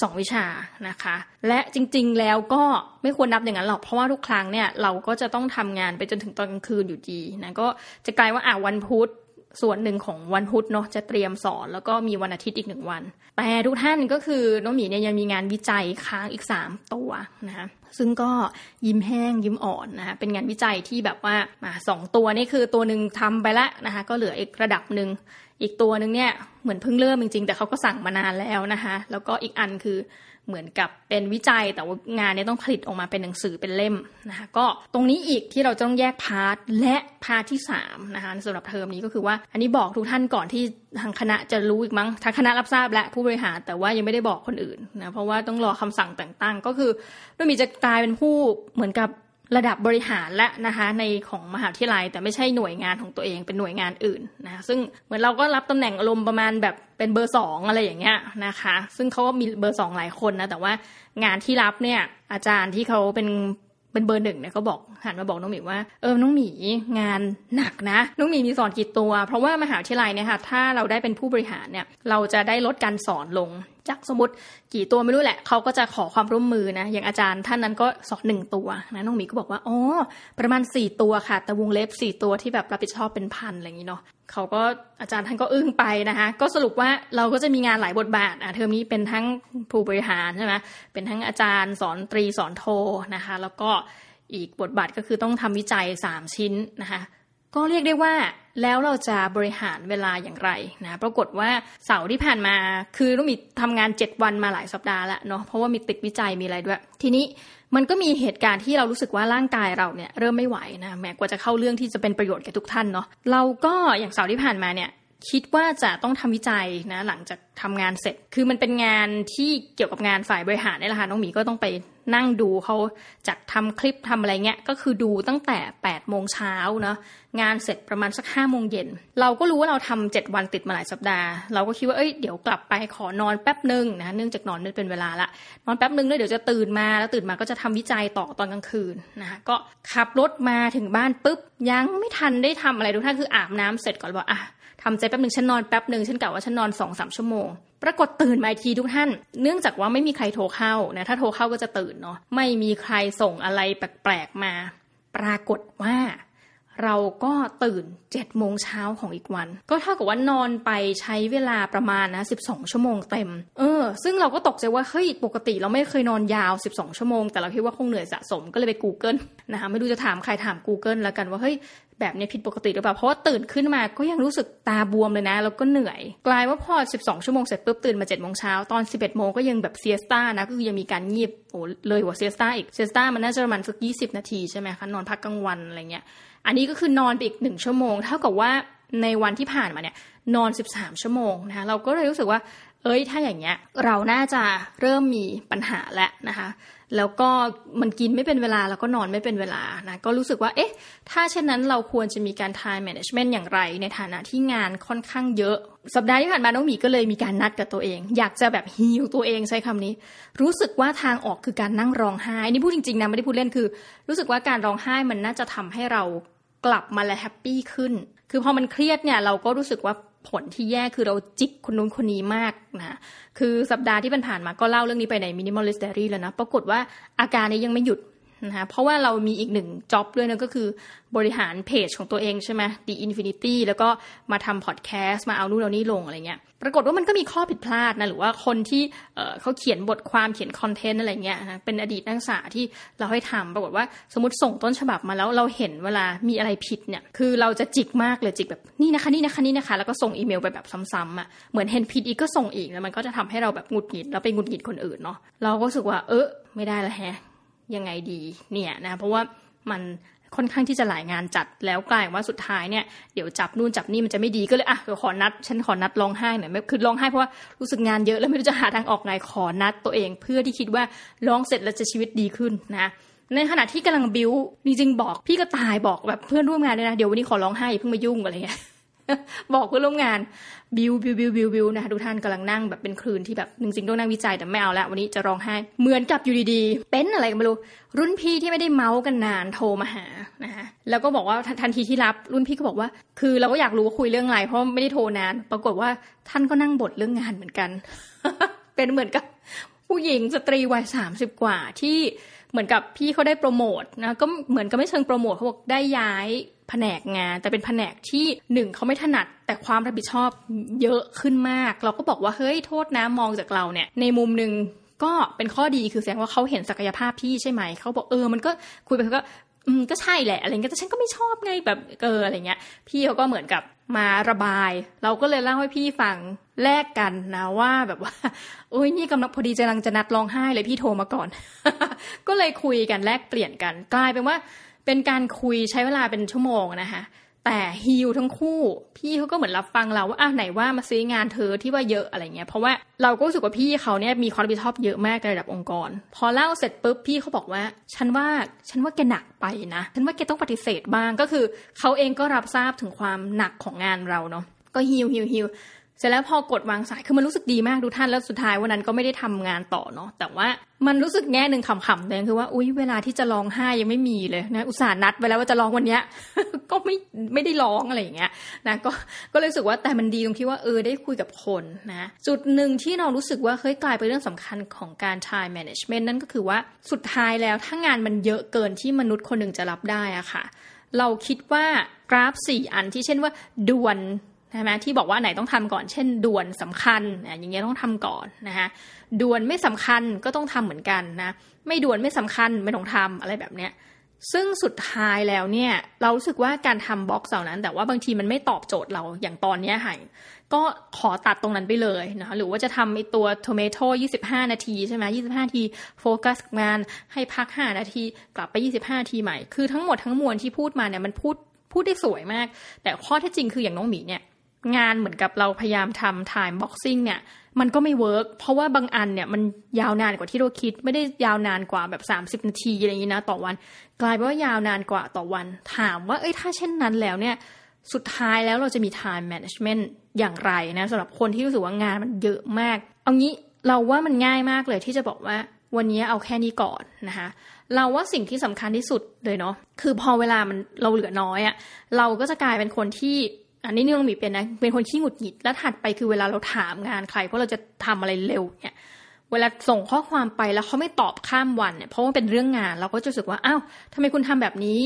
สองวิชานะคะ และจริงๆแล้วก็ไม่ควรนับอย่างนั้นหรอกเพราะว่าทุกครั้งเนี่ยเราก็จะต้องทำงานไปจนถึงตอนกลางคืนอยู่ดีนะก็จะกลายว่าอ่าวันพุธส่วนหนึ่งของวันพุธเนาะจะเตรียมสอน แล้วก็มีวันอาทิตย์อีกหนึ่งวัน แต่ทุกท่านก็คือน้องหมีเนี่ยยังมีงานวิจัยค้างอีก 3 ตัวนะคะซึ่งก็ยิ้มแห้งยิ้มอ่อนนะคะเป็นงานวิจัยที่แบบว่ามาสองตัวนี่คือตัวหนึ่งทำไปแล้วนะคะก็เหลืออีกระดับหนึ่ง อีกตัวหนึ่งเนี่ยเหมือนเพิ่งเริ่มจริงๆ แต่เขาก็สั่งมานานแล้วนะคะ แล้วก็อีกอันคือเหมือนกับเป็นวิจัยแต่ว่างานนี้ต้องผลิตออกมาเป็นหนังสือเป็นเล่มนะคะก็ตรงนี้อีกที่เราต้องแยก part และ part ที่3นะคะสำหรับเทอมนี้ก็คือว่า อันนี้บอกทุกท่านก่อนที่ทางคณะจะรู้อีกมั้งทางคณะรับทราบและผู้บริหารแต่ว่ายังไม่ได้บอกคนอื่นนะเพราะว่าต้องรอคำสั่งแต่งตั้งก็คือน้องหมีจะกลายเป็นผู้เหมือนกับ ระดับบริหารและนะคะในของมหาวิทยาลัย แต่ไม่ใช่หน่วยงานของตัวเองเป็นหน่วยงานอื่นนะซึ่งเหมือนเราก็รับตำแหน่งอารมณ์ประมาณแบบเป็นเบอร์สองอะไรอย่างเงี้ยนะคะ ซึ่งเขาก็มีเบอร์สองหลายคนนะแต่ว่างานที่รับเนี่ยอาจารย์ที่เขาเป็นเป็นเบอร์หนึ่งเนี่ยเขาบอกหันมาบอกน้องหมีว่าเออน้องหมีงานหนักนะ น้องหมีมีสอนกี่ตัว เพราะว่ามหาวิทยาลัยเนี่ยค่ะถ้าเราได้เป็นผู้บริหารเนี่ยเราจะได้ลดการสอนลงจากสมมติกี่ตัวไม่รู้แหละ เขาก็จะขอความร่วมมือนะ อย่างอาจารย์ท่านนั้นก็สอนหนึ่งตัวนะน้องหมีก็บอกว่าอ๋อประมาณสี่ตัวค่ะ แต่วงเล็บสี่ตัวที่แบบรับผิดชอบเป็นพันอะไรอย่างนี้เนาะเขาก็อาจารย์ท่านก็อึ้งไปนะคะ ก็สรุปว่าเราก็จะมีงานหลายบทบาทอะเทอมนี้เป็นทั้งผู้บริหารใช่ไหมเป็นทั้งอาจารย์สอนตรีสอนโทนะคะ แล้วก็อีกบทบาทก็คือต้องทำวิจัย 3 ชิ้นนะคะ ก็เรียกได้ว่าแล้วเราจะบริหารเวลาอย่างไรนะปรากฏว่าเสาร์ที่ผ่านมาคือต้องมีทำงาน 7 วันมาหลายสัปดาห์แล้วเนาะเพราะว่ามีติดวิจัยมีอะไรด้วย ทีนี้มันก็มีเหตุการณ์ที่เรารู้สึกว่าร่างกายเราเนี่ยเริ่มไม่ไหวนะแม้กว่าจะเข้าเรื่องที่จะเป็นประโยชน์แก่ทุกท่านเนาะเราก็อย่างเสาร์ที่ผ่านมาเนี่ย คิดว่าจะต้องทำวิจัยนะหลังจากททำงานเสร็จ คือมันเป็นงานที่เกี่ยวกับงานฝ่ายบริหารนี่แหละค่ะน้องหมีก็ต้องไปนั่งดูเขาจัดทำคลิปทำอะไรเงี้ยก็คือดูตั้งแต่8ปดโมงเช้าเนาะงานเสร็จประมาณสักห้าโมงเย็นเราก็รู้ว่าเราทำเจ็ดวันติดมาหลายสัปดาห์ เราก็คิดว่าเอ้ยเดี๋ยวกลับไปขอนอนแป๊บหนึ่งนะเนื่องจากนอนไม่เป็นเวลาละนอนแป๊บหนึ่งแล้วเดี๋ยวจะตื่นมาแล้วตื่นมาก็จะทำวิจัยต่อตอนกลางคืนนะคะก็ขับรถมาถึงบ้านปุ๊บยังไม่ทันได้ทำอะไรทุกท่านคืออาบน้ำเสร็จก่อนบอกอะ ทำใจแป๊บหนึ่งฉันนอนแป๊บหนึ่งฉันกะว่าฉันนอนสองสามชั่วโมง ปรากฏตื่นมาทีทุกท่าน เนื่องจากว่าไม่มีใครโทรเข้านะถ้าโทรเข้าก็จะตื่นเนาะไม่มีใครส่งอะไรแปลกๆมา ปรากฏว่า เราก็ตื่น7จ็ดโมงเช้าของอีกวัน ก็เท่ากับว่านอนไปใช้เวลาประมาณนะ12 ชั่วโมงเต็ม เออ ซึ่งเราก็ตกใจว่าเฮ้ยปกติเราไม่เคยนอนยาว 12 ชั่วโมง แต่เราคิดว่าคงเหนื่อยสะสมก็เลยไป Google นะคะไม่รู้จะถามใครถาม Google แล้วกันว่าเฮ้ยแบบนี้ผิดปกติหรือเปล่า เพราะว่าตื่นขึ้นมาก็ยังรู้สึกตาบวมเลยนะ แล้วก็เหนื่อย กลายว่าพอ 12 ชั่วโมงเสร็จปุ๊บตื่นมา7โมงเช้าตอน 11โมงก็ยังแบบเซียสตานะก็คือยังมีการงีบโอ้เลยกว่าเซียสตาอีกเซียสตามันน่าจะประมาณสัก 20 นาทีใช่ไหมคะนอนพักกลางวันอะไรเงี้ย อันนี้ก็คือนอนไปอีกหนึ่งชั่วโมง เท่ากับว่าในวันที่ผ่านมาเนี่ยนอน 13 ชั่วโมงนะคะเราก็เลยรู้สึกว่า เอ้ยถ้าอย่างเงี้ยเราน่าจะเริ่มมีปัญหาแล้วนะคะ แล้วก็มันกินไม่เป็นเวลาแล้วก็นอนไม่เป็นเวลานะก็รู้สึกว่าเอ๊ะถ้าเช่นนั้นเราควรจะมีการ time management อย่างไร ในฐานะที่งานค่อนข้างเยอะ สัปดาห์ที่ผ่านมาน้องหมีก็เลยมีการนัดกับตัวเอง อยากจะแบบฮิวตัวเองใช้คำนี้ รู้สึกว่าทางออกคือการนั่งร้องไห้นี่พูดจริงๆนะไม่ได้พูดเล่นคือ รู้สึกว่าการร้องไห้มันน่าจะทำให้เรากลับมาและแฮปปี้ขึ้น คือพอมันเครียดเนี่ยเราก็รู้สึกว่า ผลที่แย่คือเราจิกคนนู้นคนนี้มากนะคือสัปดาห์ที่ผ่านมาก็เล่าเรื่องนี้ไปใน Minimalist Diary แล้วนะ ปรากฏว่าอาการนี้ยังไม่หยุด นะคะเพราะว่าเรามีอีกหนึ่ง job ด้วยนะก็คือบริหารเพจของตัวเองใช่ไหม The Infinity แล้วก็มาทำพอดแคสต์มาเอานู่นเอานี่ลงอะไรเงี้ยปรากฏว่ามันก็มีข้อผิดพลาดนะหรือว่าคนที่เขาเขียนบทความเขียนคอนเทนต์อะไรเงี้ยนะเป็นอดีตนักศึกษาที่เราให้ทำปรากฏว่าสมมติส่งต้นฉบับมาแล้วเราเห็นเวลามีอะไรผิดเนี่ยคือเราจะจิกมากเลยจิกแบบนี่นะคะนี่นะคะนี่นะคะ แล้วก็ส่งอีเมลไปแบบซ้ำๆอะเหมือนเห็นผิดอีกก็ส่งอีกแล้วมันก็จะทำให้เราแบบหงุดหงิดแล้วไปหงุดหงิดคนอื่นเนาะเราก็รู้สึกว่าเออไม่ได้ละแฮะ ยังไงดีเนี่ยนะเพราะว่ามันค่อนข้างที่จะหลายงานจัดแล้วกลายว่าสุดท้ายเนี่ยเดี๋ยวจับนู่นจับนี่มันจะไม่ดีก็เลยอะขอนัด ฉันขอนัดร้องไห้หน่อยไม่คือร้องไห้เพราะว่ารู้สึกงานเยอะแล้วไม่รู้จะหาทางออกไงขอนัดตัวเอง เพื่อที่คิดว่าร้องเสร็จแล้วจะชีวิตดีขึ้นนะในขณะที่กำลังบิวจริงๆบอกพี่ก็ตายบอกแบบเพื่อนร่วมงานเลยนะเดี๋ยววันนี้ขอร้องไห้เพิ่งมายุ่งอะไรเงี้ย บอกเพื่อนร่วมงานบิวบิวบิวบิวบิวนะคะทุกท่านกำลังนั่งแบบเป็นคลืนที่แบบจริงๆต้องนั่งวิจัยแต่ไม่เอาแล้ววันนี้จะร้องไห้เหมือนกับอยู่ดีๆ เป็นอะไรกันไม่รู้ รุ่นพี่ที่ไม่ได้เมาส์กันนานโทรมาหานะคะแล้วก็บอกว่าทันทีที่รับรุ่นพี่ก็บอกว่า คือเราก็อยากรู้ว่าคุยเรื่องอะไรเพราะไม่ได้โทรนาน ปรากฏว่าท่านก็นั่งบ่นเรื่องงานเหมือนกัน เป็นเหมือนกับผู้หญิงสตรีวัยสามสิบกว่าที่เหมือนกับพี่เขาได้โปรโมทนะก็เหมือนกับไม่เชิงโปรโมทเขาบอกได้ย้าย แผนกงาน แต่เป็นแผนกที่หนึ่งเขาไม่ถนัด แต่ความรับผิดชอบเยอะขึ้นมาก เราก็บอกว่าเฮ้ยโทษนะมองจากเราเนี่ย ในมุมหนึ่งก็เป็นข้อดีคือแสดงว่าเขาเห็นศักยภาพพี่ใช่ไหมเขาบอกเออมันก็คุยไปก็อืมก็ใช่แหละอะไรเงี้ยแต่ฉันก็ไม่ชอบไงแบบเอออะไรเงี้ย พี่เขาก็เหมือนกับมาระบาย เราก็เลยเล่าให้พี่ฟังแลกกันนะว่าแบบว่าโอ้ยนี่กำลังพอดีจะลังจะนัดร้องไห้เลยพี่โทรมาก่อน ก็เลยคุยกันแลกเปลี่ยนกัน กลายเป็นว่า เป็นการคุยใช้เวลาเป็นชั่วโมงนะคะแต่ฮิลทั้งคู่ พี่เขาก็เหมือนรับฟังเราว่าอะไหนว่ามาซื้องานเธอที่ว่าเยอะอะไรเงี้ยเพราะว่าเราก็รู้สึกว่าพี่เขาเนี่ยมีความรับผิดชอบเยอะมากในระดับองค์กร พอเล่าเสร็จปุ๊บพี่เขาบอกว่า ฉันว่าฉันว่าแกหนักไปนะฉันว่าแกต้องปฏิเสธบ้างก็คือเขาเองก็รับทราบถึงความหนักของงานเราเนาะก็ฮิลฮิลฮิล เสร็จแล้วพอกดวางสายคือมันรู้สึกดีมากดูท่านแล้วสุดท้ายวันนั้นก็ไม่ได้ทำงานต่อเนาะแต่ว่ามันรู้สึกแง่หนึ่งขำๆเลยคือว่าอุ้ยเวลาที่จะร้องไห้ยังไม่มีเลยนะอุตส่าห์นัดไว้แล้วว่าจะร้องวันเนี้ย ก็ไม่ไม่ได้ร้องอะไรอย่างเงี้ยนะก็ก็เลยรู้สึกว่าแต่มันดีตรงที่ว่าเออได้คุยกับคนนะจุดหนึ่งที่เรารู้สึกว่าเฮ้ยกลายเป็นเรื่องสำคัญของการ time management นั่นก็คือว่าสุดท้ายแล้วถ้างานมันเยอะเกินที่มนุษย์คนหนึ่งจะรับได้อะค่ะ เราคิดว่ากราฟสี่อันที่เช่นว่าด่วน ใช่ไหมที่บอกว่าไหนต้องทำก่อน เช่น ด่วนสำคัญอย่างเงี้ยต้องทำก่อนนะคะด่วนไม่สำคัญก็ต้องทำเหมือนกันนะ ไม่ด่วนไม่สำคัญไม่ต้องทำอะไรแบบเนี้ยซึ่งสุดท้ายแล้วเนี่ย เรารู้สึกว่าการทำบล็อกเหล่านั้น แต่ว่าบางทีมันไม่ตอบโจทย์เราอย่างตอนนี้ค่ะก็ขอตัดตรงนั้นไปเลยนะหรือว่าจะทำไอตัว tomato 25 นาทีใช่ไหม25 นาทีโฟกัสงานให้พัก 5 นาทีกลับไป 25 นาทีใหม่ คือทั้งหมดทั้งมวลที่พูดมาเนี่ยมันพูดพูดได้สวยมาก แต่ข้อเท็จจริงคืออย่างน้องหมีเนี่ย งานเหมือนกับเราพยายามทำ time boxing เนี่ย มันก็ไม่เวิร์กเพราะว่าบางอันเนี่ยมันยาวนานกว่าที่เราคิด ไม่ได้ยาวนานกว่าแบบ 30 นาทีอะไรอย่างนี้นะ ต่อวัน กลายเป็นว่ายาวนานกว่าต่อวัน ถามว่าเอ้ยถ้าเช่นนั้นแล้วเนี่ย สุดท้ายแล้วเราจะมี time management อย่างไรนะสำหรับคนที่รู้สึกว่างานมันเยอะมาก เอางี้เราว่ามันง่ายมากเลยที่จะบอกว่าวันนี้เอาแค่นี้ก่อนนะคะเราว่าสิ่งที่สำคัญที่สุดเลยเนาะคือพอเวลามันเราเหลือน้อยอะเราก็จะกลายเป็นคนที่ อันนี้นี่ต้องมีเป็นนะเป็นคนขี้หงุดหงิดแล้วถัดไปคือเวลาเราถามงานใครเพราะเราจะทำอะไรเร็วเนี่ยเวลาส่งข้อความไปแล้วเขาไม่ตอบข้ามวันเนี่ยเพราะว่าเป็นเรื่องงานเราก็จะรู้สึกว่าอ้าวทำไมคุณทำแบบนี้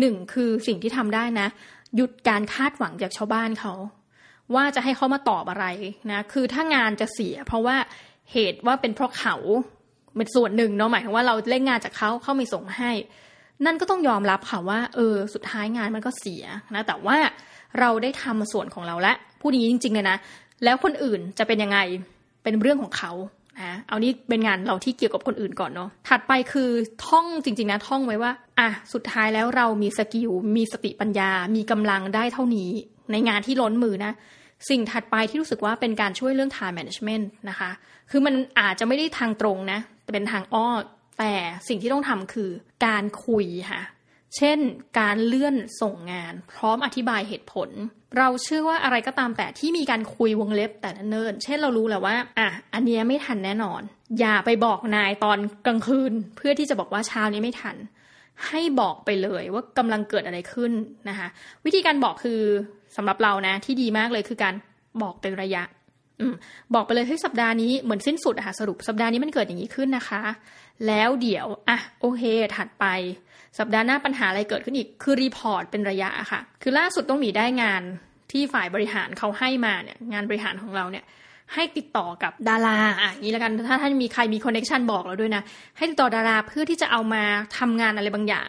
หนึ่งคือสิ่งที่ทำได้นะ หยุดการคาดหวังจากชาวบ้านเขาว่าจะให้เขามาตอบอะไรนะ คือถ้างานจะเสีย เพราะว่าเหตุว่าเป็นเพราะเขาเป็นส่วนหนึ่งเนาะหมายถึงว่าเราเล่นงานจากเขาเขาไม่ส่งให้ นั่นก็ต้องยอมรับค่ะว่า เออ สุดท้ายงานมันก็เสียนะแต่ว่าเราได้ทำส่วนของเราและผู้นี้จริงๆเลยนะแล้วคนอื่นจะเป็นยังไงเป็นเรื่องของเขานะเอานี้เป็นงานเราที่เกี่ยวกับคนอื่นก่อนเนาะถัดไปคือท่องจริง ๆนะท่องไว้ว่า อะสุดท้ายแล้วเรามีสกิลมีสติปัญญา มีกำลังได้เท่านี้ ในงานที่ล้นมือนะสิ่งถัดไปที่รู้สึกว่าเป็นการช่วยเรื่อง time management นะคะ คือมันอาจจะไม่ได้ทางตรงนะ แต่เป็นทางอ้อ แต่สิ่งที่ต้องทำคือการคุยค่ะเช่น การเลื่อนส่งงาน พร้อมอธิบายเหตุผล เราเชื่อว่าอะไรก็ตามแต่ที่มีการคุยวงเล็บแต่เนิ่นเช่นเรารู้แล้วว่า อะ อันนี้ไม่ทันแน่นอน อย่าไปบอกนายตอนกลางคืน เพื่อที่จะบอกว่าเช้านี้ไม่ทัน ให้บอกไปเลยว่ากำลังเกิดอะไรขึ้นนะคะ วิธีการบอกคือสำหรับเรานะที่ดีมากเลยคือการบอกเป็นระยะ บอกไปเลยให้สัปดาห์นี้เหมือนสิ้นสุดอะสรุปสัปดาห์นี้มันเกิดอย่างนี้ขึ้นนะคะ แล้วเดี๋ยวอะโอเค ถัดไป สัปดาห์หน้าปัญหาอะไรเกิดขึ้นอีกคือ report เป็นระยะค่ะ คือล่าสุดน้องหมีได้งานที่ฝ่ายบริหารเขาให้มาเนี่ยงานบริหารของเราเนี่ยให้ติดต่อกับดาราอะนี้แล้วกันถ้าท่านมีใครมี connection บอกเราด้วยนะให้ติดต่อดาราเพื่อที่จะเอามาทำงานอะไรบางอย่าง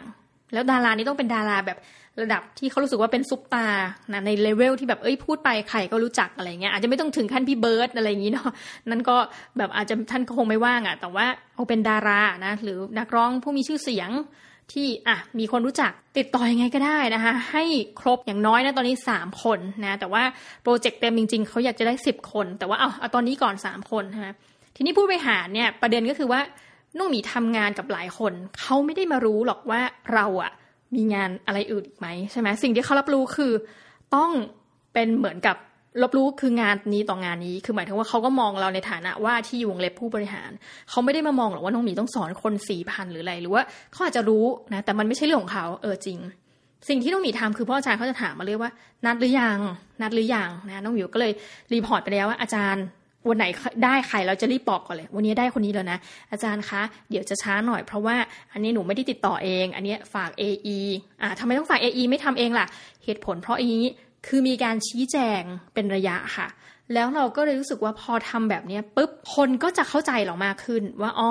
แล้วดารานี้ต้องเป็นดาราแบบ ระดับที่เขารู้สึกว่าเป็นซุปตาร์นะในเลเวลที่แบบเอ้ยพูดไปใครก็รู้จักอะไรเงี้ยอาจจะไม่ต้องถึงขั้นพี่เบิร์ดอะไรอย่างนี้เนาะนั่นก็แบบอาจจะท่านก็คงไม่ว่างอะ่ะแต่ว่าเอาเป็นดารานะหรือนักร้องผู้มีชื่อเสียงที่อะมีคนรู้จักติดต่อยังไงก็ได้นะคะ ให้ครบอย่างน้อยนะตอนนี้ 3 คนนะแต่ว่าโปรเจกต์เต็มจริง ๆเขาอยากจะได้ 10 คน แต่ว่าเอาเอาตอนนี้ก่อน 3 คนนะทีนี้ผู้บริหารเนี่ยประเด็นก็คือว่าน้องหมีทำงานกับหลายคน เขาไม่ได้มารู้หรอกว่าเราอะ มีงานอะไรอื่นอีกไหมใช่ไหมสิ่งที่เขารับรู้คือต้องเป็นเหมือนกับรับรู้คืองานนี้ต่องานนี้คือหมายถึงว่าเขาก็มองเราในฐานะว่าที่อยู่วงเล็บผู้บริหาร เขาไม่ได้มามองหรอกว่าน้องหมีต้องสอนคนสี่พันหรืออะไรหรือว่าเขาอาจจะรู้นะแต่มันไม่ใช่เรื่องของเขาเออจริง สิ่งที่น้องหมีทำคือพออาจารย์เขาจะถามมาเรื่อยว่า นัดหรือยังนัดหรือยังนะน้องหมีก็เลย report ไปแล้วว่าอาจารย์ วันไหนได้ใครเราจะรีบบอกก่อนเลย วันนี้ได้คนนี้แล้วนะ อาจารย์คะ เดี๋ยวจะช้าหน่อยเพราะว่าอันนี้หนูไม่ได้ติดต่อเอง อันนี้ฝาก AE อ่าทำไมต้องฝาก AE ไม่ทำเองล่ะ เหตุผลเพราะอย่างนี้คือมีการชี้แจงเป็นระยะค่ะ แล้วเราก็เลยรู้สึกว่าพอทำแบบนี้ปุ๊บคนก็จะเข้าใจเรามากขึ้นว่าอ๋อ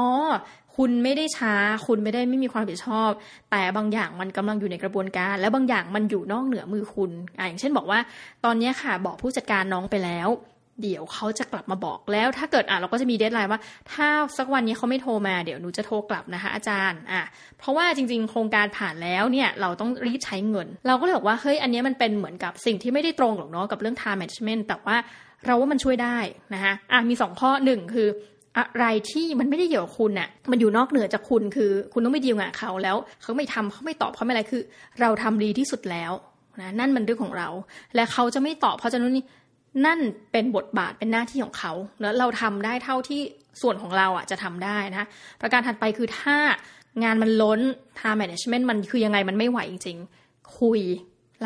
คุณไม่ได้ช้า คุณไม่ได้ไม่มีความรับผิดชอบ แต่บางอย่างมันกำลังอยู่ในกระบวนการ แล้วบางอย่างมันอยู่นอกเหนือมือคุณออย่างเช่นบอกว่า ตอนนี้ค่ะบอกผู้จัดการน้องไปแล้ว เดี๋ยวเขาจะกลับมาบอกแล้ว ถ้าเกิดอะเราก็จะมีเดทไลน์ว่า ถ้าสักวันนี้เขาไม่โทรมาเดี๋ยวหนูจะโทรกลับนะคะอาจารย์อะเพราะว่าจริง ๆ โครงการผ่านแล้วเนี่ยเราต้องรีบใช้เงิน เราก็เลยบอกว่าเฮ้ยอันนี้มันเป็นเหมือนกับสิ่งที่ไม่ได้ตรงหรอกเนาะกับเรื่อง time management แต่ว่าเราว่ามันช่วยได้นะคะอะมีสองข้อหนึ่งคืออะไรที่มันไม่ได้เกี่ยวกับคุณน่ะ มันอยู่นอกเหนือจากคุณคือ คุณต้องไปดีลงานเขาแล้ว เขาไม่ทำเขาไม่ตอบเขาไม่อะไรคือ เราทำดีที่สุดแล้วนะนั่นมันเรื่องของเรา และเขาจะไม่ตอบเพราะฉะนั้น นั่นเป็นบทบาทเป็นหน้าที่ของเขา แล้วเราทำได้เท่าที่ส่วนของเราอะจะทำได้นะประการถัดไปคือถ้างานมันล้น time management มันคือยังไงมันไม่ไหวจริง ๆ คุย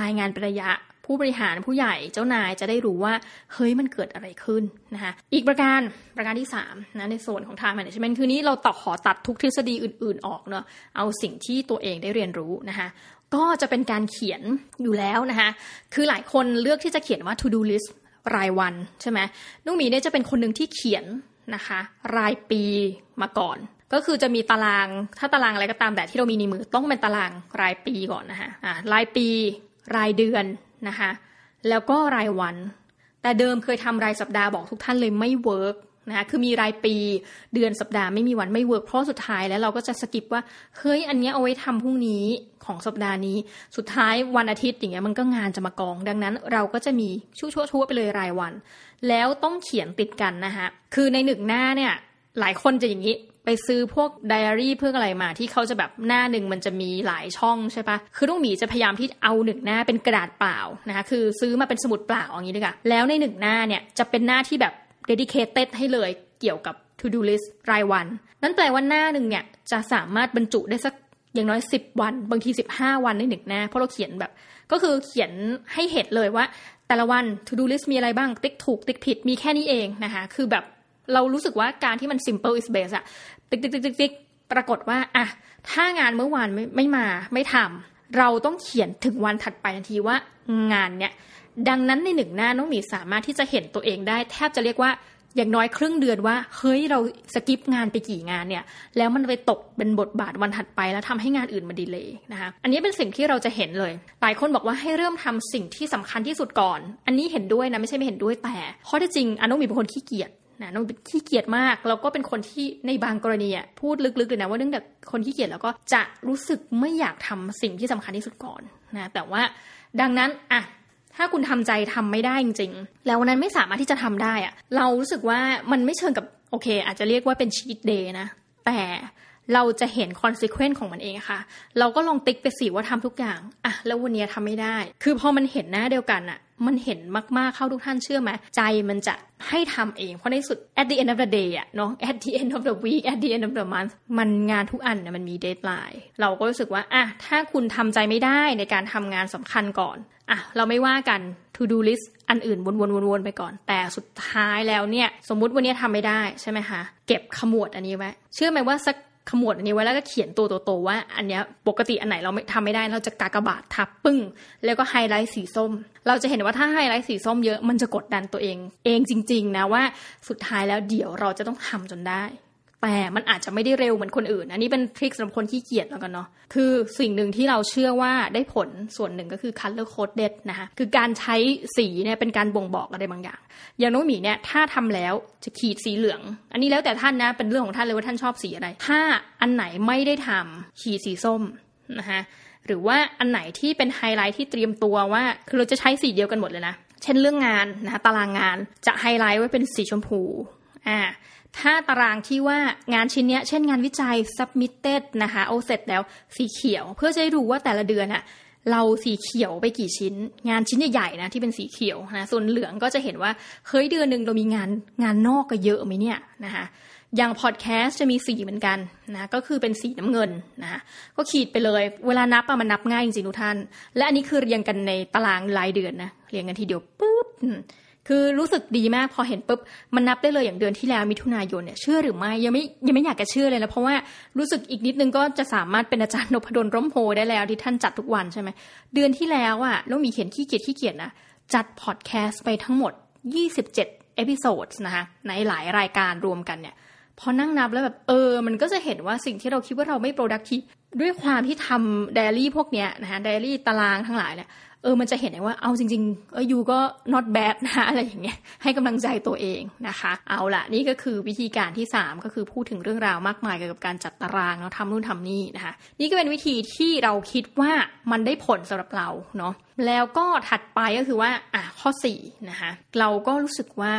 รายงานเป็นระยะ ผู้บริหารผู้ใหญ่เจ้านายจะได้รู้ว่า เฮ้ยมันเกิดอะไรขึ้นนะคะอีกประการประการที่3นะในส่วนของ time management คือนี้เราต่อขอตัดทุกทฤษฎีอื่น ๆ ออกเนาะเอาสิ่งที่ตัวเองได้เรียนรู้นะคะก็จะเป็นการเขียนอยู่แล้วนะคะ คือหลายคนเลือกที่จะเขียนว่า to do list รายวันใช่ไหมนุ่งมีเนี่ยจะเป็นคนหนึ่งที่เขียนนะคะ รายปีมาก่อน ก็คือจะมีตารางถ้าตารางอะไรก็ตามแต่ที่เรามีในมือต้องเป็นตารางรายปีก่อนนะคะอ่ารายปี รายเดือนนะคะ แล้วก็รายวัน แต่เดิมเคยทำรายสัปดาห์บอกทุกท่านเลยไม่เวิร์ก นะคะคือมีรายปีเดือนสัปดาห์ไม่มีวันไม่ work เพราะสุดท้ายแล้วเราก็จะ skip ว่าเฮ้ยอันนี้เอาไว้ทำพรุ่งนี้ของสัปดาห์นี้ สุดท้ายวันอาทิตย์อย่างเงี้ยมันก็งานจะมากอง ดังนั้นเราก็จะมีชั่วชั่วไปเลยรายวัน แล้วต้องเขียนติดกันนะคะคือในหนึ่งหน้าเนี่ยหลายคนจะอย่างนี้ไปซื้อพวกไดอารี่เพื่ออะไรมาที่เขาจะแบบหน้าหนึ่งมันจะมีหลายช่องใช่ปะคือน้องหมีจะพยายามที่เอาหนึ่งหน้าเป็นกระดาษเปล่านะคะคือซื้อมาเป็นสมุดเปล่าอย่างนี้ดีกว่าแล้วในหนึ่งหน้าเนี่ยจะเป็นหน้าที่แบบ dedicated ให้เลยเกี่ยวกับ to do list รายวัน นั่นแปลว่าหน้าหนึ่งเนี่ยจะสามารถบรรจุได้สักอย่างน้อย 10 วัน บางที 15 วันในหนึ่งหน้า เพราะเราเขียนแบบ ก็คือเขียนให้เห็นเลยว่า แต่ละวัน to do list มีอะไรบ้าง ติ๊กถูก ติ๊กผิด มีแค่นี้เองนะคะ คือแบบเรารู้สึกว่าการที่มัน simple is best อะติ๊กติ๊กติ๊กติ๊กติ๊กปรากฏว่าอะถ้างานเมื่อวานไม่ไม่มาไม่ทำเราต้องเขียนถึงวันถัดไปทันทีว่างานเนี่ย ดังนั้นในหนึ่งหน้าน้องหมีสามารถที่จะเห็นตัวเองได้ แทบจะเรียกว่าอย่างน้อยครึ่งเดือนว่าเฮ้ยเราสกิปงานไปกี่งานเนี่ย แล้วมันไปตกเป็นบทบาทวันถัดไปแล้วทำให้งานอื่นมาดีเลยนะคะอันนี้เป็นสิ่งที่เราจะเห็นเลยหลายคนบอกว่าให้เริ่มทำสิ่งที่สำคัญที่สุดก่อน อันนี้เห็นด้วยนะไม่ใช่ไม่เห็นด้วยแต่ข้อที่จริงอนน้องมีเป็นคนขี้เกียจนะน้องเป็นขี้เกียจมากแล้วก็เป็นคนที่ในบางกรณีอะพูดลึกๆเลยนะว่าเนื่องจากคนขี้เกียจแล้วก็จะรู้สึกไม่อยากทำสิ่งที่สำคัญที่สุดก่อนนะแต่ว่าดังนั้นอะ ถ้าคุณทำใจทำไม่ได้จริงๆ แล้ววันนั้นไม่สามารถที่จะทำได้อะเรารู้สึกว่ามันไม่เชิงกับโอเค อาจจะเรียกว่าเป็นชีตเดย์นะ แต่ เราจะเห็นคอนซ e เควนต์ของมันเองค่ะ เราก็ลองติ๊กไปสิว่าทำทุกอย่างอะแล้ววันนี้ทำไม่ได้ คือพอมันเห็นหน้าเดียวกันอะมันเห็นมากๆเข้าทุกท่านเชื่อไหมใจมันจะให้ทำเอง เพราะในสุด at the end of the day อะเนาะ at the end of the week at the end of the month มันงานทุกอันเนี่ยมันมี deadline เราก็รู้สึกว่าอะถ้าคุณทำใจไม่ได้ในการทำงานสำคัญก่อนอะเราไม่ว่ากัน to do list อันอื่นวนๆๆไปก่อน แต่สุดท้ายแล้วเนี่ย สมมุติวันนี้ทำไม่ได้ใช่ไหมคะเก็บขมวดอันนี้ไว้เชื่อไหมว่าสัก ขมวดอันนี้ไว้แล้วก็เขียนตัวโตๆว่า อันนี้ปกติอันไหนเราไม่ทำไม่ได้เราจะกากบาททับปึ้ง แล้วก็ไฮไลท์สีส้ม เราจะเห็นว่าถ้าไฮไลท์สีส้มเยอะมันจะกดดันตัวเอง เองจริง ๆ นะว่าสุดท้ายแล้วเดี๋ยวเราจะต้องทำจนได้ แต่มันอาจจะไม่ได้เร็วเหมือนคนอื่น อันนี้เป็นทริคสำหรับคนที่เกียจแล้วกันเนาะ คือสิ่งหนึ่งที่เราเชื่อว่าได้ผลส่วนหนึ่งก็คือ color coded นะคะคือการใช้สีเนี่ยเป็นการบ่งบอกอะไรบางอย่าง อย่างน้องหมีเนี่ยถ้าทำแล้วจะขีดสีเหลือง อันนี้แล้วแต่ท่านนะ เป็นเรื่องของท่านเลยว่าท่านชอบสีอะไร ถ้าอันไหนไม่ได้ทำขีดสีส้มนะคะหรือว่าอันไหนที่เป็นไฮไลท์ที่เตรียมตัวว่า คือเราจะใช้สีเดียวกันหมดเลยนะ เช่นเรื่องงานนะคะตารางงานจะไฮไลท์ไว้เป็นสีชมพู อ่า ถ้าตารางที่ว่างานชิ้นนี้เช่นงานวิจัย submitted นะคะเอาเสร็จแล้วสีเขียว เพื่อจะได้รู้ว่าแต่ละเดือนอะเราสีเขียวไปกี่ชิ้น งานชิ้นใหญ่ๆนะที่เป็นสีเขียวนะส่วนเหลืองก็จะเห็นว่าเฮ้ยเดือนหนึ่งเรามีงานงานนอกก็เยอะไหมเนี่ยนะคะอย่างพอดแคสต์จะมีสีเหมือนกันนะก็คือเป็นสีน้ำเงินนะก็ขีดไปเลย เวลานับอะมันนับง่ายจริงๆทุกท่าน และอันนี้คือเรียงกันในตารางรายเดือนนะเรียงกันทีเดียวปุ๊บ คือรู้สึกดีมากพอเห็นปุ๊บมันนับได้เลยอย่างเดือนที่แล้วมิถุนายนเนี่ยเชื่อหรือไม่ยังไม่ยังไม่อยากจะเชื่อเลยนะเพราะว่ารู้สึกอีกนิดนึงก็จะสามารถเป็นอาจารย์นพดลร่มโพธิ์ได้แล้วที่ท่านจัดทุกวันใช่ไหมเดือนที่แล้วอะน้องหมีเขียนขี้เกียจขี้เกียจนะจัดพอดแคสต์ไปทั้งหมด 27 episode นะคะในหลายรายการรวมกันเนี่ยพอนั่งนับแล้วแบบเออ มันก็จะเห็นว่าสิ่งที่เราคิดว่าเราไม่ productive ด้วยความที่ทำไดอารี่พวกเนี้ยนะคะไดอารี่ตารางทั้งหลายเนี่ย เออมันจะเห็นได้ว่าเอาจริงๆเออยูก็ not bad นะอะไรอย่างเงี้ยให้กำลังใจตัวเองนะคะ เอาละนี่ก็คือวิธีการที่ 3 ก็คือพูดถึงเรื่องราวมากมายเกี่ยวกับการจัดตารางเนาะทำนู่นทำนี่นะคะ นี่ก็เป็นวิธีที่เราคิดว่ามันได้ผลสำหรับเราเนาะแล้วก็ถัดไปก็คือว่าอะข้อ4นะคะเราก็รู้สึกว่า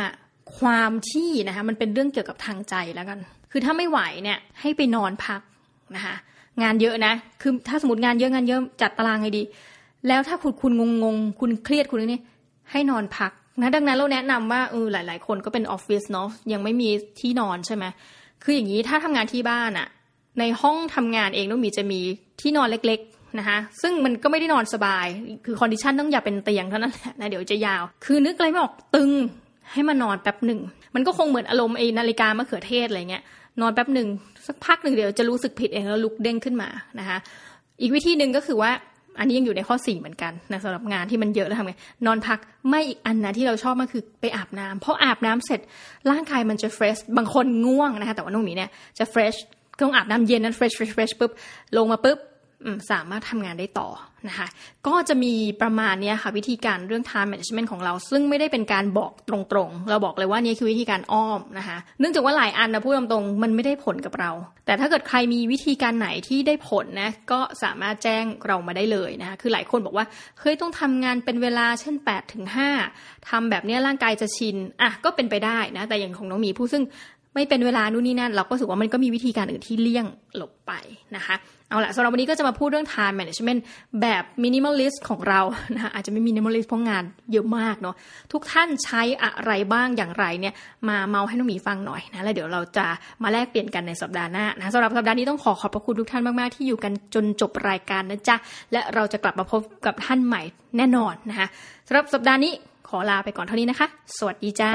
ความที่นะคะมันเป็นเรื่องเกี่ยวกับทางใจแล้วกัน คือถ้าไม่ไหวเนี่ยให้ไปนอนพักนะคะงานเยอะนะ คือถ้าสมมติงานเยอะงานเยอะจัดตารางไงดี แล้วถ้าคุณคุณงงงคุณเครียดคุณนี่ให้นอนพักนะดังนั้นเราแนะนำว่าเออหลาย ๆ คนก็เป็นออฟฟิศเนาะยังไม่มีที่นอนใช่ไหมคืออย่างนี้ถ้าทำงานที่บ้านอะในห้องทำงานเองน้องหมีจะมีที่นอนเล็กๆนะคะซึ่งมันก็ไม่ได้นอนสบาย คือ condition ต้องอย่าเป็นเตียงเท่านั้นแหละนะเดี๋ยวจะยาว คือนึกอะไรไม่ออกตึงให้มานอนแป๊บหนึ่ง มันก็คงเหมือนอารมณ์ไอ้นาฬิกามะเขือเทศอะไรเงี้ยนอนแป๊บหนึ่งสักพักหนึ่งเดี๋ยวจะรู้สึกผิดเองแล้วลุกเด้งขึ้นมานะคะอีกวิธีหนึ่งก็คือว่า อันนี้ยังอยู่ในข้อสี่เหมือนกันนะสำหรับงานที่มันเยอะแล้วทำไงนอนพักไม่อีกอันนะที่เราชอบมากคือไปอาบน้ำเพราะอาบน้ำเสร็จร่างกายมันจะ fresh บางคนง่วงนะคะแต่ว่าน้องหมีเนี่ยจะ fresh ต้องอาบน้ำเย็นนั้น fresh fresh fresh ปุ๊บลงมาปุ๊บ สามารถทำงานได้ต่อนะคะก็จะมีประมาณนี้ค่ะวิธีการเรื่อง time management ของเรา ซึ่งไม่ได้เป็นการบอกตรงๆ เราบอกเลยว่านี่คือวิธีการอ้อมนะคะเนื่องจากว่าหลายอันนะพูดตรงๆมันไม่ได้ผลกับเรา แต่ถ้าเกิดใครมีวิธีการไหนที่ได้ผลนะก็สามารถแจ้งเรามาได้เลยนะคะคือหลายคนบอกว่าเคยต้องทำงานเป็นเวลาเช่น8ถึง5ทำแบบนี้ร่างกายจะชินอะก็เป็นไปได้นะแต่อย่างของน้องมีผู้ซึ่งไม่เป็นเวลานู่นนี่นั่นเราก็รู้สึกว่ามันก็มีวิธีการอื่นที่เลี่ยงหลบไปนะคะ เอาละสำหรับวันนี้ก็จะมาพูดเรื่อง time management แบบ minimalist ของเรานะคะอาจจะไม่ minimalist เพราะงานเยอะมากเนาะทุกท่านใช้อะไรบ้างอย่างไรเนี่ยมาเมาให้น้องหมีฟังหน่อยนะแล้วเดี๋ยวเราจะมาแลกเปลี่ยนกันในสัปดาห์หน้านะสำหรับสัปดาห์นี้ต้องขอขอบพระคุณทุกท่านมาก ๆ ที่อยู่กันจนจบรายการนะจ๊ะและเราจะกลับมาพบกับท่านใหม่แน่นอนนะคะสำหรับสัปดาห์นี้ขอลาไปก่อนเท่านี้นะคะ สวัสดีจ้า